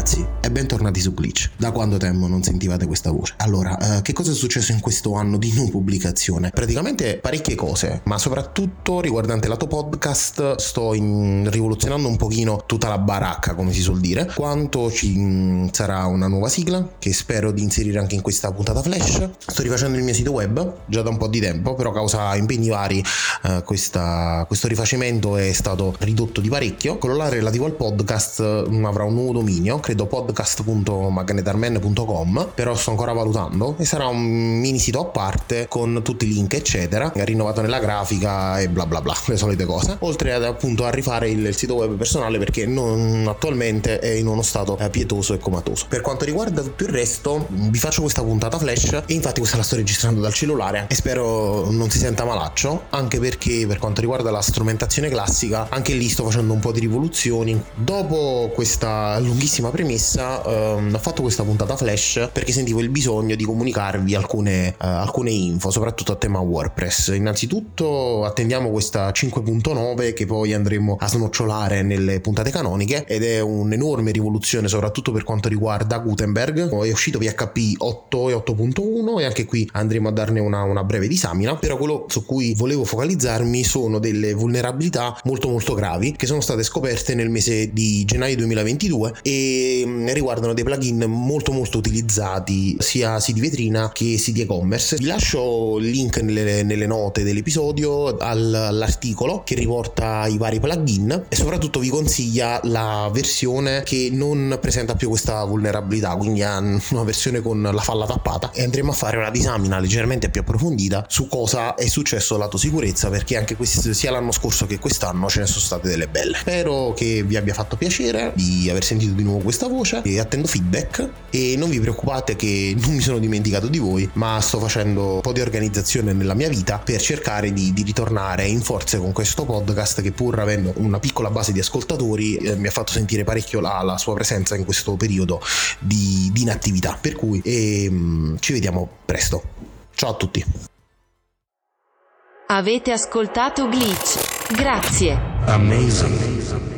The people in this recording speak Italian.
Salve a tutti ragazzi bentornati su Glitch. Da quando tempo non sentivate questa voce? Allora, eh, che cosa è successo in questo anno di non pubblicazione? Praticamente parecchie cose, ma soprattutto riguardante lato podcast sto in- rivoluzionando un pochino tutta la baracca, come si suol dire. Quanto ci mh, sarà una nuova sigla che spero di inserire anche in questa puntata flash. Sto rifacendo il mio sito web già da un po' di tempo, però causa impegni vari eh, questa- questo rifacimento è stato ridotto di parecchio. Quello là relativo al podcast mh, avrà un nuovo dominio, credo podcast.magnetarman.com, però sto ancora valutando e sarà un mini sito a parte con tutti i link eccetera, rinnovato nella grafica e bla bla bla, le solite cose. Oltre ad appunto a rifare il, il sito web personale perché non, attualmente è in uno stato eh, pietoso e comatoso. Per quanto riguarda tutto il resto, vi faccio questa puntata flash e infatti questa la sto registrando dal cellulare e spero non si senta malaccio, anche perché per quanto riguarda la strumentazione classica, anche lì sto facendo un po' di rivoluzioni. Dopo questa lunghissima premessa, ehm, ho fatto questa puntata flash perché sentivo il bisogno di comunicarvi alcune, eh, alcune info, soprattutto a tema WordPress. Innanzitutto attendiamo questa 5.9 che poi andremo a snocciolare nelle puntate canoniche ed è un'enorme rivoluzione soprattutto per quanto riguarda Gutenberg. È uscito PHP 8 e 8.1 e anche qui andremo a darne una, una breve disamina, però quello su cui volevo focalizzarmi sono delle vulnerabilità molto molto gravi che sono state scoperte nel mese di gennaio 2022 e mm, riguardano dei plugin molto molto utilizzati sia siti vetrina che siti e-commerce. Vi lascio il link nelle, nelle note dell'episodio al- all'articolo che riporta i vari plugin e soprattutto vi consiglia la versione che non presenta più questa vulnerabilità, quindi ha una versione con la falla tappata e andremo a fare una disamina leggermente più approfondita su cosa è successo lato sicurezza perché anche questo, sia l'anno scorso che quest'anno ce ne sono state delle belle. Spero che vi abbia fatto piacere di aver sentito di nuovo questa voce e attendo feedback e non vi preoccupate che non mi sono dimenticato di voi ma sto facendo un po' di organizzazione nella mia vita per cercare di, di ritornare in forze con questo podcast che pur avendo una piccola base di ascoltatori eh, mi ha fatto sentire parecchio la, la sua presenza in questo periodo di, di inattività per cui ehm, ci vediamo presto ciao a tutti Avete ascoltato Glitch. Grazie. Amazing.